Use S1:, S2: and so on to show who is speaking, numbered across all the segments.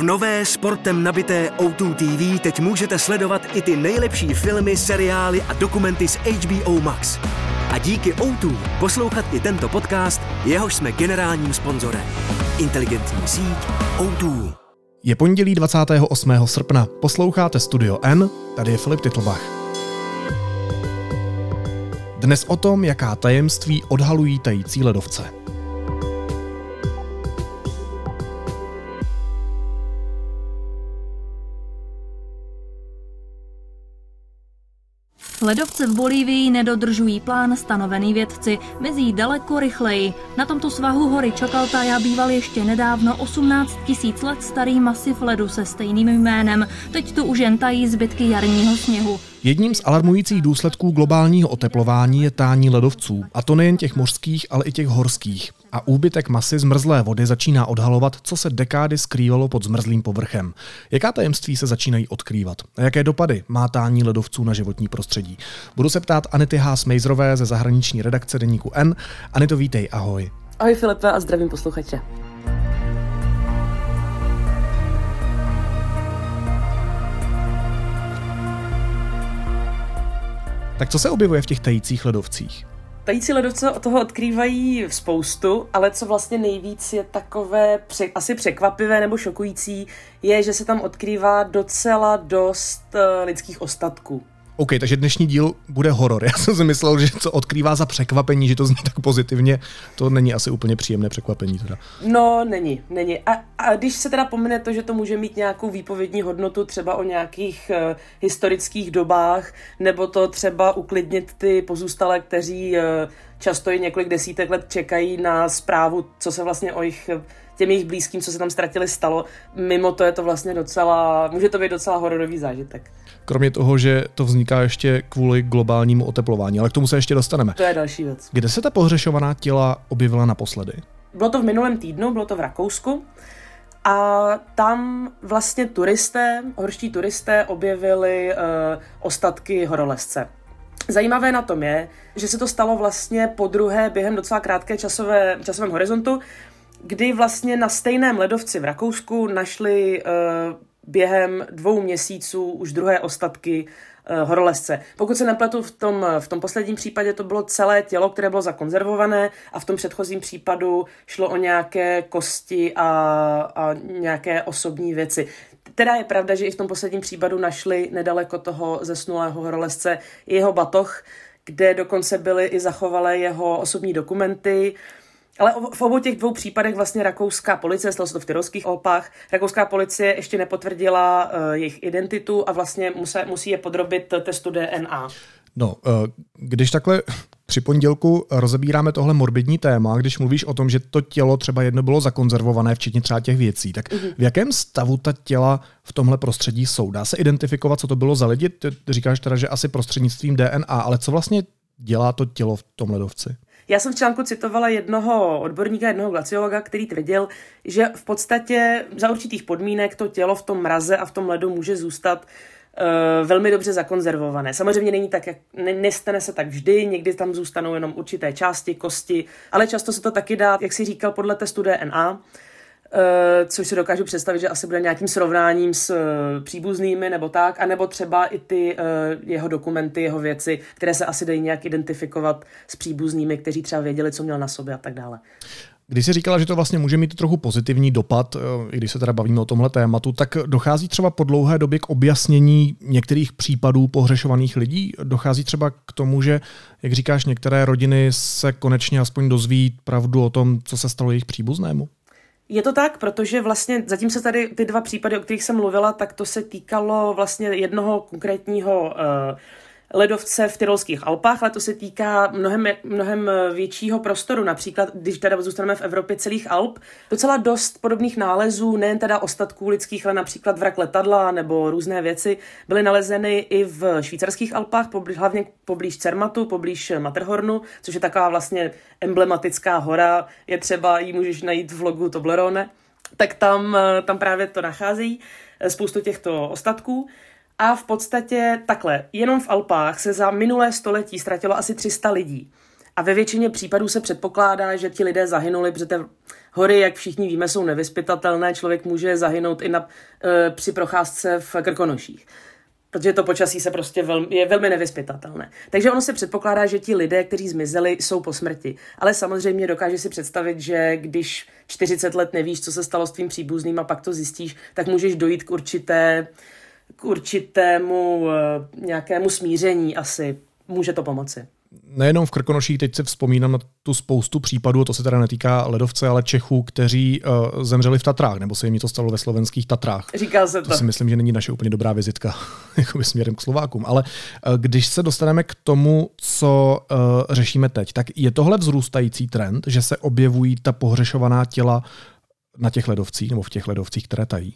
S1: V nové sportem nabité O2 TV teď můžete sledovat i ty nejlepší filmy, seriály a dokumenty z HBO Max. A díky O2 poslouchat i tento podcast, jehož jsme generálním sponzorem. Inteligentní síť O2.
S2: Je pondělí 28. srpna. Posloucháte Studio N, tady je Filip Titlbach. Dnes o tom, jaká tajemství odhalují tající ledovce.
S3: Ledovce v Bolívii nedodržují plán stanovený vědci, mizí daleko rychleji. Na tomto svahu hory Čokaltaja býval ještě nedávno 18 tisíc let starý masiv ledu se stejným jménem. Teď tu už jen tají zbytky jarního sněhu.
S2: Jedním z alarmujících důsledků globálního oteplování je tání ledovců, a to nejen těch mořských, ale i těch horských. A úbytek masy zmrzlé vody začíná odhalovat, co se dekády skrývalo pod zmrzlým povrchem. Jaká tajemství se začínají odkrývat? A jaké dopady má tání ledovců na životní prostředí? Budu se ptát Anity Mejzrové ze zahraniční redakce deníku N. Anito, vítej, ahoj.
S4: Ahoj Filipe a zdravím posluchače.
S2: Tak co se objevuje v těch tajících ledovcích?
S4: Tající ledovce od toho odkrývají spoustu, ale co vlastně nejvíc je takové pře- asi překvapivé nebo šokující, je, že se tam odkrývá docela dost uh, lidských ostatků.
S2: OK, takže dnešní díl bude horor. Já jsem si myslel, že co odkrývá za překvapení, že to zní tak pozitivně, to není asi úplně příjemné překvapení. Teda.
S4: No, není, není. A, a když se teda pomine to, že to může mít nějakou výpovědní hodnotu třeba o nějakých uh, historických dobách, nebo to třeba uklidnit ty pozůstalé, kteří uh, často i několik desítek let čekají na zprávu, co se vlastně o jejich těm jejich blízkým, co se tam ztratili, stalo. Mimo to je to vlastně docela, může to být docela hororový zážitek.
S2: Kromě toho, že to vzniká ještě kvůli globálnímu oteplování, ale k tomu se ještě dostaneme.
S4: To je další věc.
S2: Kde se ta pohřešovaná těla objevila naposledy?
S4: Bylo to v minulém týdnu, bylo to v Rakousku. A tam vlastně turisté, horští turisté objevili uh, ostatky horolezce. Zajímavé na tom je, že se to stalo vlastně po druhé během docela krátké časové, časovém horizontu, kdy vlastně na stejném ledovci v Rakousku našli uh, během dvou měsíců už druhé ostatky uh, horolezce. Pokud se nepletu, v tom, v tom posledním případě to bylo celé tělo, které bylo zakonzervované a v tom předchozím případu šlo o nějaké kosti a, a nějaké osobní věci. Teda je pravda, že i v tom posledním případu našli nedaleko toho zesnulého horolezce jeho batoh, kde dokonce byly i zachovalé jeho osobní dokumenty, ale v obou těch dvou případech vlastně rakouská policie, stalo se to v Tyrolských Alpách, rakouská policie ještě nepotvrdila uh, jejich identitu a vlastně musí, musí je podrobit testu DNA.
S2: No, uh, když takhle při pondělku rozebíráme tohle morbidní téma, když mluvíš o tom, že to tělo třeba jedno bylo zakonzervované, včetně třeba těch věcí, tak mm-hmm. v jakém stavu ta těla v tomhle prostředí jsou? Dá se identifikovat, co to bylo za lidi? Ty říkáš teda, že asi prostřednictvím DNA, ale co vlastně dělá to tělo v tom ledovci?
S4: Já jsem v článku citovala jednoho odborníka, jednoho glaciologa, který tvrdil, že v podstatě za určitých podmínek to tělo v tom mraze a v tom ledu může zůstat uh, velmi dobře zakonzervované. Samozřejmě není tak, jak, ne, nestane se tak vždy, někdy tam zůstanou jenom určité části, kosti, ale často se to taky dá, jak si říkal, podle testu DNA. Uh, což si dokážu představit, že asi bude nějakým srovnáním s uh, příbuznými nebo tak, anebo třeba i ty uh, jeho dokumenty, jeho věci, které se asi dají nějak identifikovat s příbuznými, kteří třeba věděli, co měl na sobě a tak dále.
S2: Když jsi říkala, že to vlastně může mít trochu pozitivní dopad, i když se teda bavíme o tomhle tématu, tak dochází třeba po dlouhé době k objasnění některých případů pohřešovaných lidí? Dochází třeba k tomu, že, jak říkáš, některé rodiny se konečně aspoň dozví pravdu o tom, co se stalo jejich příbuznému?
S4: Je to tak, protože vlastně zatím se tady ty dva případy, o kterých jsem mluvila, tak to se týkalo vlastně jednoho konkrétního uh, ledovce v Tyrolských Alpách, ale to se týká mnohem, mnohem většího prostoru. Například, když teda zůstaneme v Evropě celých Alp, docela dost podobných nálezů, nejen teda ostatků lidských, ale například vrak letadla nebo různé věci, byly nalezeny i v švýcarských Alpách, poblíž, hlavně poblíž Cermatu, poblíž Matterhornu, což je taková vlastně emblematická hora, je třeba, ji můžeš najít v vlogu Toblerone, tak tam, tam právě to nacházejí, spoustu těchto ostatků. A v podstatě takhle, jenom v Alpách se za minulé století ztratilo asi 300 lidí. A ve většině případů se předpokládá, že ti lidé zahynuli, protože Hory, jak všichni víme, jsou nevyspytatelné, člověk může zahynout i na, e, při procházce v Krkonoších protože to počasí se prostě velmi, je velmi nevyspytatelné. Takže ono se předpokládá, že ti lidé, kteří zmizeli, jsou po smrti. Ale samozřejmě dokáže si představit, že když 40 let nevíš, co se stalo s tvým příbuzným a pak to zjistíš, tak můžeš dojít k určité k určitému uh, nějakému smíření asi. Může to pomoci
S2: nejenom v Krkonoších, teď se vzpomínám na tu spoustu případů, to se teda netýká ledovce, ale Čechů, kteří uh, zemřeli v Tatrách, nebo se jim to stalo ve slovenských Tatrách.
S4: Říkal se to.
S2: To si myslím, že není naše úplně dobrá vizitka jako směrem k Slovákům. Ale uh, když se dostaneme k tomu, co uh, řešíme teď, tak je tohle vzrůstající trend, že se objevují ta pohřešovaná těla na těch ledovcích, nebo v těch ledovcích, které tají?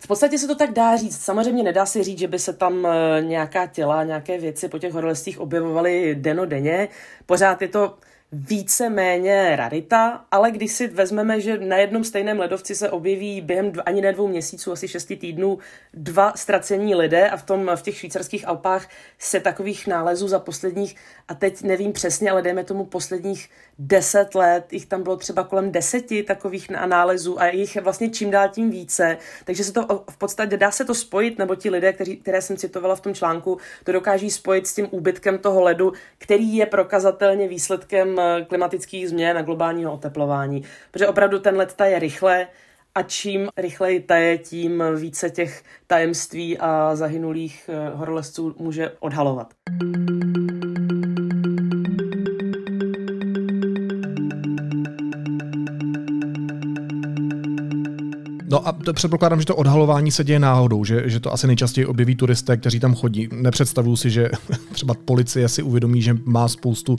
S4: V podstatě se to tak dá říct. Samozřejmě nedá se říct, že by se tam eh, nějaká těla, nějaké věci po těch horolezcích objevovaly deno denně. Pořád je to více méně rarita, ale když si vezmeme, že na jednom stejném ledovci se objeví během dv, ani ne dvou měsíců, asi šesti týdnů, dva ztracení lidé a v, tom, v těch švýcarských Alpách se takových nálezů za posledních, a teď nevím přesně, ale dejme tomu posledních deset let, jich tam bylo třeba kolem deseti takových nálezů a jich je vlastně čím dál tím více, takže se to v podstatě dá se to spojit, nebo ti lidé, kteří, které jsem citovala v tom článku, to dokáží spojit s tím úbytkem toho ledu, který je prokazatelně výsledkem eh, klimatických změn a globálního oteplování. Protože opravdu ten led taje rychle, a čím rychleji taje, tím více těch tajemství a zahynulých eh, horolezců může odhalovat.
S2: No a to předpokládám, že to odhalování se děje náhodou, že, že to asi nejčastěji objeví turisté, kteří tam chodí. Nepředstavuju si, že třeba policie si uvědomí, že má spoustu uh,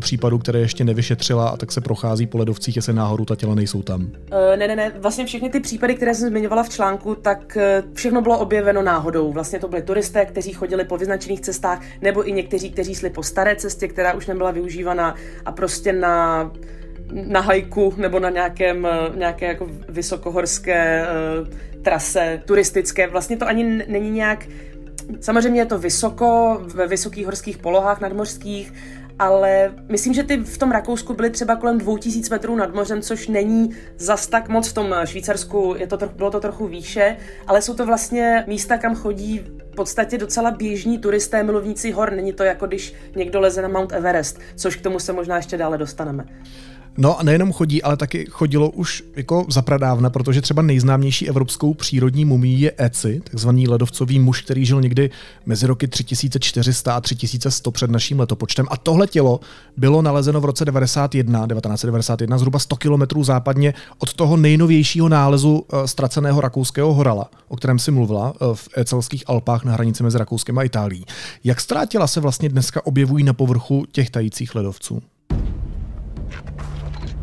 S2: případů, které ještě nevyšetřila a tak se prochází po ledovcích, jestli náhodou ta těla nejsou tam.
S4: Uh, ne, ne, ne, vlastně všechny ty případy, které jsem zmiňovala v článku, tak uh, všechno bylo objeveno náhodou. Vlastně to byly turisté, kteří chodili po vyznačených cestách, nebo i někteří, kteří šli po staré cestě, která už nebyla využívaná a prostě na na hajku nebo na nějakém, eh, nějaké jako vysokohorské uh, trase turistické. Vlastně to ani není nějak Samozřejmě je to vysoko, ve vysokých horských polohách nadmořských, ale myslím, že ty v tom Rakousku byly třeba kolem 2000 metrů nad mořem, což není zas tak moc v tom Švýcarsku, je to, bylo to trochu výše, ale jsou to vlastně místa, kam chodí v podstatě docela běžní turisté, milovníci hor. Není to jako když někdo leze na Mount Everest, což k tomu se možná ještě dále dostaneme.
S2: No a nejenom chodí, ale taky chodilo už jako zapradávna, protože třeba nejznámější evropskou přírodní mumí je Eci, takzvaný ledovcový muž, který žil někdy mezi roky 3400 a 3100 před naším letopočtem. A tohle tělo bylo nalezeno v roce 91, 1991, zhruba 100 kilometrů západně od toho nejnovějšího nálezu eh, ztraceného rakouského horala, o kterém si mluvila eh, v Ecelských Alpách na hranici mezi Rakouskem a Itálií. Jak ztrátila se vlastně dneska objevují na povrchu těch tajících ledovců?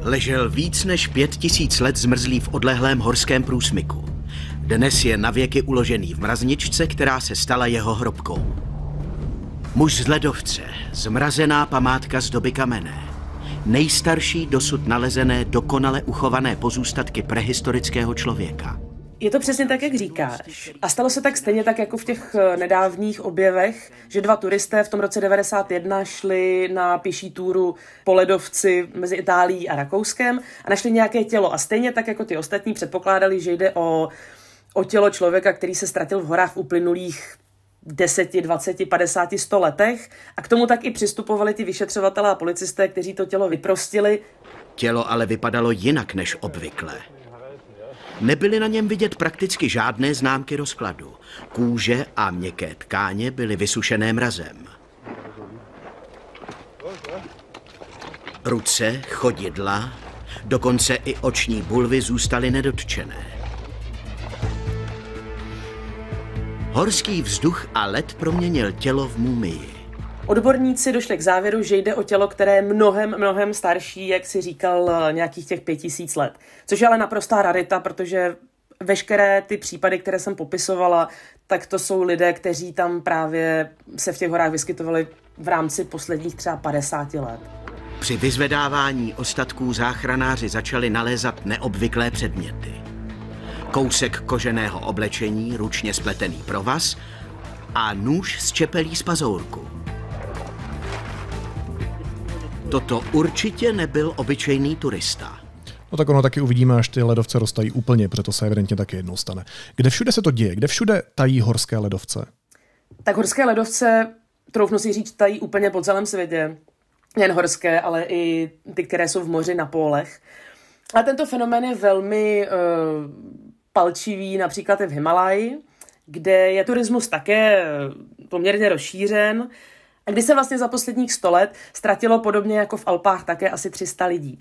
S1: Ležel víc než pět tisíc let zmrzlý v odlehlém horském průsmyku. Dnes je navěky uložený v mrazničce, která se stala jeho hrobkou. Muž z ledovce, zmrazená památka z doby kamenné. Nejstarší dosud nalezené dokonale uchované pozůstatky prehistorického člověka.
S4: Je to přesně tak, jak říkáš. A stalo se tak stejně tak jako v těch eh, nedávných objevech, že dva turisté v tom roce 91 šli na pěší túru po ledovci mezi Itálií a Rakouskem a našli nějaké tělo. A stejně tak jako ty ostatní předpokládali, že jde o, o tělo člověka, který se ztratil v horách v uplynulých 10, 20, 50, 100 letech a k tomu tak i přistupovali ty vyšetřovatelé a policisté, kteří to tělo vyprostili.
S1: Tělo ale vypadalo jinak než obvykle. Nebyly na něm vidět prakticky žádné známky rozkladu. Kůže a měkké tkáně byly vysušené mrazem. Ruce, chodidla, dokonce i oční bulvy zůstaly nedotčené. Horský vzduch a led proměnil tělo v mumii.
S4: Odborníci došli k závěru, že jde o tělo, které je mnohem, mnohem starší, jak si říkal, nějakých těch pět tisíc let. Což je ale naprostá rarita, protože veškeré ty případy, které jsem popisovala, tak to jsou lidé, kteří tam právě se v těch horách vyskytovali v rámci posledních třeba 50 let.
S1: Při vyzvedávání ostatků záchranáři začali nalézat neobvyklé předměty. Kousek koženého oblečení, ručně spletený provaz a nůž z čepelí z pazourku. Toto určitě nebyl obyčejný turista.
S2: No tak ono taky uvidíme, až ty ledovce roztají úplně, protože to se evidentně taky jednou stane. Kde všude se to děje? Kde všude tají horské ledovce?
S4: Tak horské ledovce, troufnu si říct, tají úplně po celém světě. Jen horské, ale i ty, které jsou v moři na pólech. A tento fenomén je velmi uh, palčivý například i v Himalaji, kde je turismus také poměrně rozšířen a kdy se vlastně za posledních 100 let ztratilo podobně jako v Alpách také asi 300 lidí.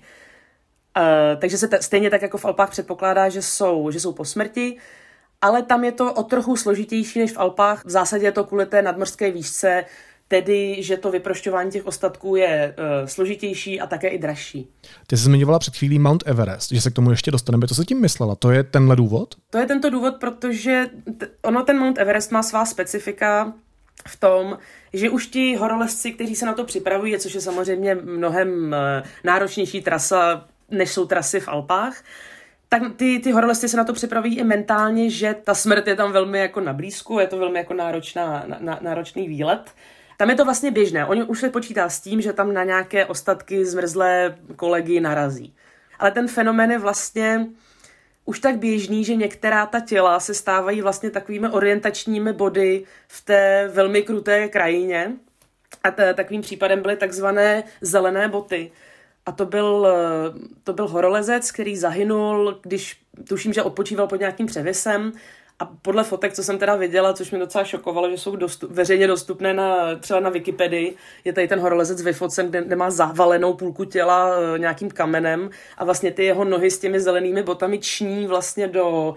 S4: Uh, takže se t- stejně tak jako v Alpách předpokládá, že jsou, že jsou po smrti, ale tam je to o trochu složitější než v Alpách. V zásadě je to kvůli té nadmorské výšce, tedy že to vyprošťování těch ostatků je uh, složitější a také i dražší.
S2: Ty jsi zmiňovala před chvílí Mount Everest, že se k tomu ještě dostaneme. Co se tím myslela? To je tenhle důvod?
S4: To je tento důvod, protože t- ono ten Mount Everest má svá specifika v tom, že už ti horolezci, kteří se na to připravují, což je samozřejmě mnohem uh, náročnější trasa, než jsou trasy v Alpách, tak ty, ty horolezci se na to připravují i mentálně, že ta smrt je tam velmi jako na blízku, je to velmi jako náročná, na, náročný výlet. Tam je to vlastně běžné. Oni už se počítá s tím, že tam na nějaké ostatky zmrzlé kolegy narazí. Ale ten fenomén je vlastně už tak běžný, že některá ta těla se stávají vlastně takovými orientačními body v té velmi kruté krajině. A t- takovým případem byly takzvané zelené boty. A to byl, to byl horolezec, který zahynul, když tuším, že odpočíval pod nějakým převisem a podle fotek, co jsem teda viděla, což mě docela šokovalo, že jsou dostup, veřejně dostupné na, třeba na Wikipedii, je tady ten horolezec vyfocen, kde, kde má zavalenou půlku těla e, nějakým kamenem a vlastně ty jeho nohy s těmi zelenými botami ční vlastně do,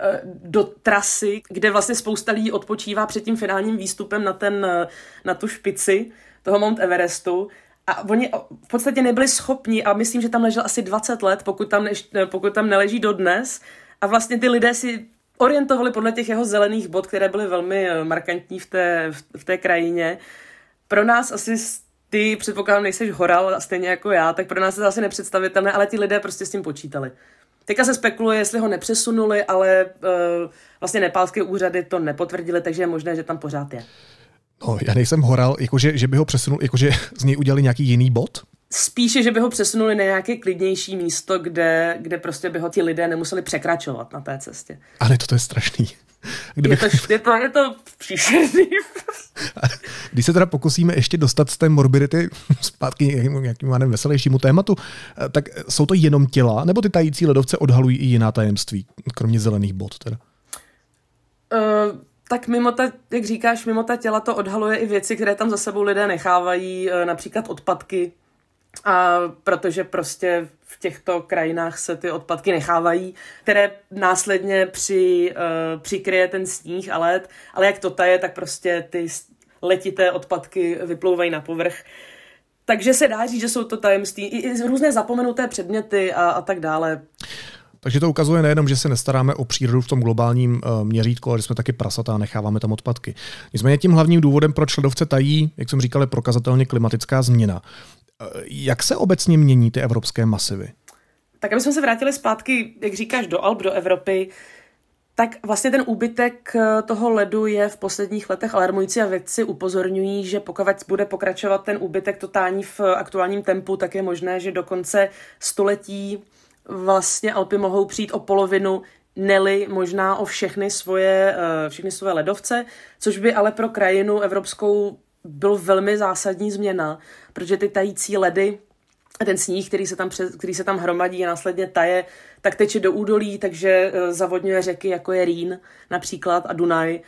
S4: e, do trasy, kde vlastně spousta lidí odpočívá před tím finálním výstupem na, ten, e, na tu špici toho Mount Everestu a oni v podstatě nebyli schopni, a myslím, že tam ležel asi 20 let, pokud tam, pokud tam neleží dodnes. A vlastně ty lidé si orientovali podle těch jeho zelených bod, které byly velmi eh, markantní v té, v té krajině. Pro nás asi ty, předpokládám, nejseš horal, stejně jako já, tak pro nás je to asi nepředstavitelné, ale ti lidé prostě s tím počítali. Teďka se spekuluje, jestli ho nepřesunuli, ale uh, vlastně nepálské úřady to nepotvrdili, takže je možné, že tam pořád je.
S2: No, já nejsem horal, jakože, že by ho přesunul, jakože z něj udělali nějaký jiný bod?
S4: Spíše, že by ho přesunuli na nějaké klidnější místo, kde, kde prostě by ho ti lidé nemuseli překračovat na té cestě.
S2: Ale to, to je strašný.
S4: Kdyby... Je, to, je, to, je to příšerný.
S2: Když se teda pokusíme ještě dostat z té morbidity zpátky nějakým, nějakým nevím, veselějšímu tématu, tak jsou to jenom těla, nebo ty tající ledovce odhalují i jiná tajemství, kromě zelených bod teda?
S4: Uh, tak mimo ta, jak říkáš, mimo ta těla to odhaluje i věci, které tam za sebou lidé nechávají, uh, například odpadky, a protože prostě v těchto krajinách se ty odpadky nechávají, které následně při, uh, přikryje ten sníh a led, ale jak to taje, tak prostě ty letité odpadky vyplouvají na povrch. Takže se dá říct, že jsou to tajemství, i, i různé zapomenuté předměty a, a tak dále.
S2: Takže to ukazuje nejenom, že se nestaráme o přírodu v tom globálním uh, měřítku, ale že jsme taky prasatá a necháváme tam odpadky. Nicméně tím hlavním důvodem, proč ledovce tají, jak jsem říkal, je prokazatelně klimatická změna. Jak se obecně mění ty evropské masivy?
S4: Tak abychom se vrátili zpátky, jak říkáš, do Alp, do Evropy, tak vlastně ten úbytek eh, toho ledu je v posledních letech alarmující a vědci upozorňují, že pokud bude pokračovat ten úbytek totální v aktuálním tempu, tak je možné, že do konce století vlastně Alpy mohou přijít o polovinu neli možná o všechny svoje, eh, všechny svoje ledovce, což by ale pro krajinu evropskou byl velmi zásadní změna, protože ty tající ledy a ten sníh, který se, tam přes, který se tam hromadí a následně taje, tak teče do údolí, takže uh, zavodňuje řeky, jako je Rýn například a Dunaj.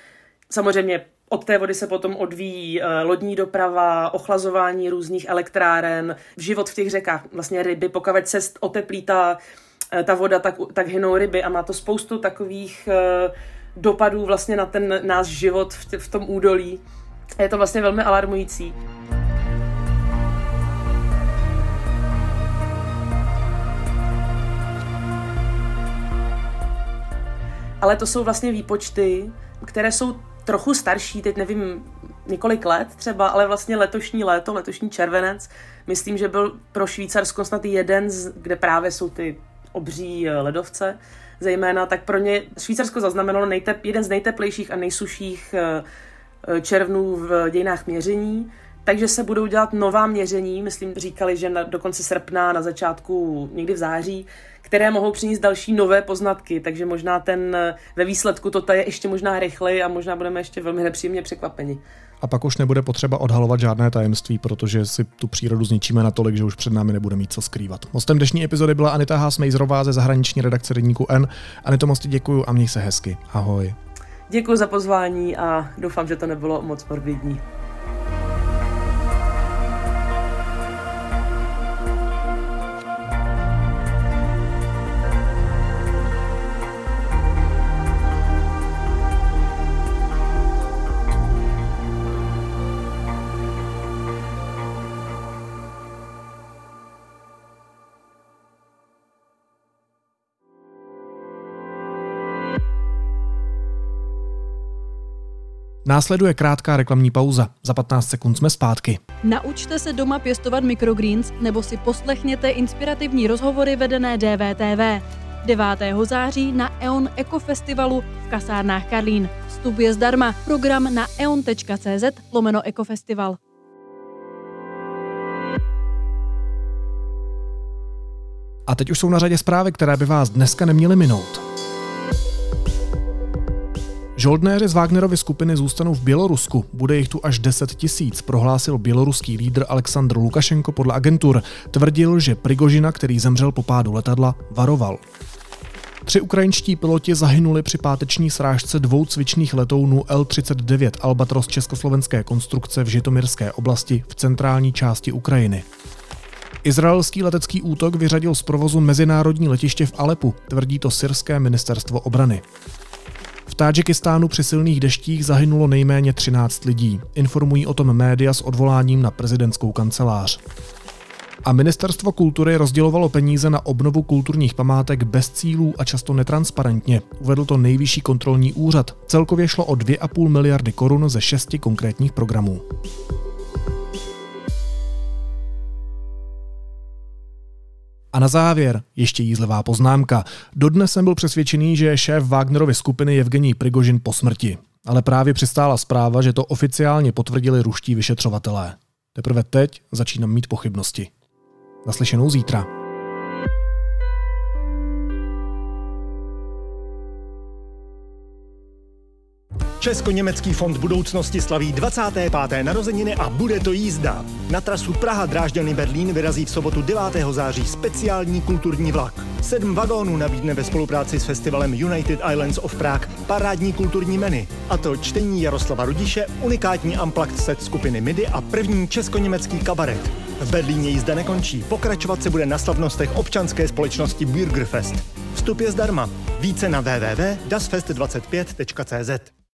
S4: Samozřejmě od té vody se potom odvíjí uh, lodní doprava, ochlazování různých elektráren, život v těch řekách, vlastně ryby, pokud se oteplí ta, uh, ta voda, tak, tak hynou ryby a má to spoustu takových dopadů vlastně na ten náš život v, v tom údolí. Je to vlastně velmi alarmující. Ale to jsou vlastně výpočty, které jsou trochu starší, teď nevím, několik let třeba, ale vlastně letošní léto, letošní červenec, myslím, že byl pro Švýcarsko snad jeden, z, kde právě jsou ty obří eh, ledovce, zejména, tak pro ně Švýcarsko zaznamenalo nejtep, jeden z nejteplejších a nejsuších eh, červnů v dějinách měření, takže se budou dělat nová měření, myslím, říkali, že na, do konce srpna, na začátku někdy v září, které mohou přinést další nové poznatky, takže možná ten ve výsledku to je ještě možná rychleji a možná budeme ještě velmi nepříjemně překvapeni.
S2: A pak už nebude potřeba odhalovat žádné tajemství, protože si tu přírodu zničíme natolik, že už před námi nebude mít co skrývat. Mostem dnešní epizody byla Anita Hásmejzrová ze zahraniční redakce Deníku N. Anito, moc děkuju a měj se hezky. Ahoj.
S4: Děkuji za pozvání a doufám, že to nebylo moc morbidní.
S2: Následuje krátká reklamní pauza. Za 15 sekund jsme zpátky.
S5: Naučte se doma pěstovat microgreens nebo si poslechněte inspirativní rozhovory vedené DVTV. 9. září na EON Eco Festivalu v kasárnách Karlín. Vstup je zdarma. Program na eon.cz lomeno Ecofestival.
S2: A teď už jsou na řadě zprávy, které by vás dneska neměly minout. Žoldnéři z Wagnerovy skupiny zůstanou v Bělorusku. Bude jich tu až 10 tisíc, prohlásil běloruský lídr Aleksandr Lukašenko podle agentur. Tvrdil, že Prigožina, který zemřel po pádu letadla, varoval. Tři ukrajinští piloti zahynuli při páteční srážce dvou cvičných letounů L-39 Albatros československé konstrukce v Žitomirské oblasti v centrální části Ukrajiny. Izraelský letecký útok vyřadil z provozu mezinárodní letiště v Alepu, tvrdí to syrské ministerstvo obrany. Tádžikistánu při silných deštích zahynulo nejméně 13 lidí. Informují o tom média s odvoláním na prezidentskou kancelář. A ministerstvo kultury rozdělovalo peníze na obnovu kulturních památek bez cílů a často netransparentně. Uvedl to nejvyšší kontrolní úřad. Celkově šlo o 2,5 miliardy korun ze šesti konkrétních programů. A na závěr ještě jízlivá poznámka. Dodnes jsem byl přesvědčený, že šéf Wagnerovy skupiny Evgení Prigožin po smrti. Ale právě přistála zpráva, že to oficiálně potvrdili ruští vyšetřovatelé. Teprve teď začínám mít pochybnosti. Naslyšenou zítra.
S6: Česko-německý fond budoucnosti slaví 25. narozeniny a bude to jízda. Na trasu Praha Drážďany Berlín vyrazí v sobotu 9. září speciální kulturní vlak. Sedm vagónů nabídne ve spolupráci s festivalem United Islands of Prague parádní kulturní meny. A to čtení Jaroslava Rudiše, unikátní amplakt set skupiny MIDI a první česko-německý kabaret. V Berlíně jízda nekončí, pokračovat se bude na slavnostech občanské společnosti Bürgerfest. Vstup je zdarma. Více na www.dasfest25.cz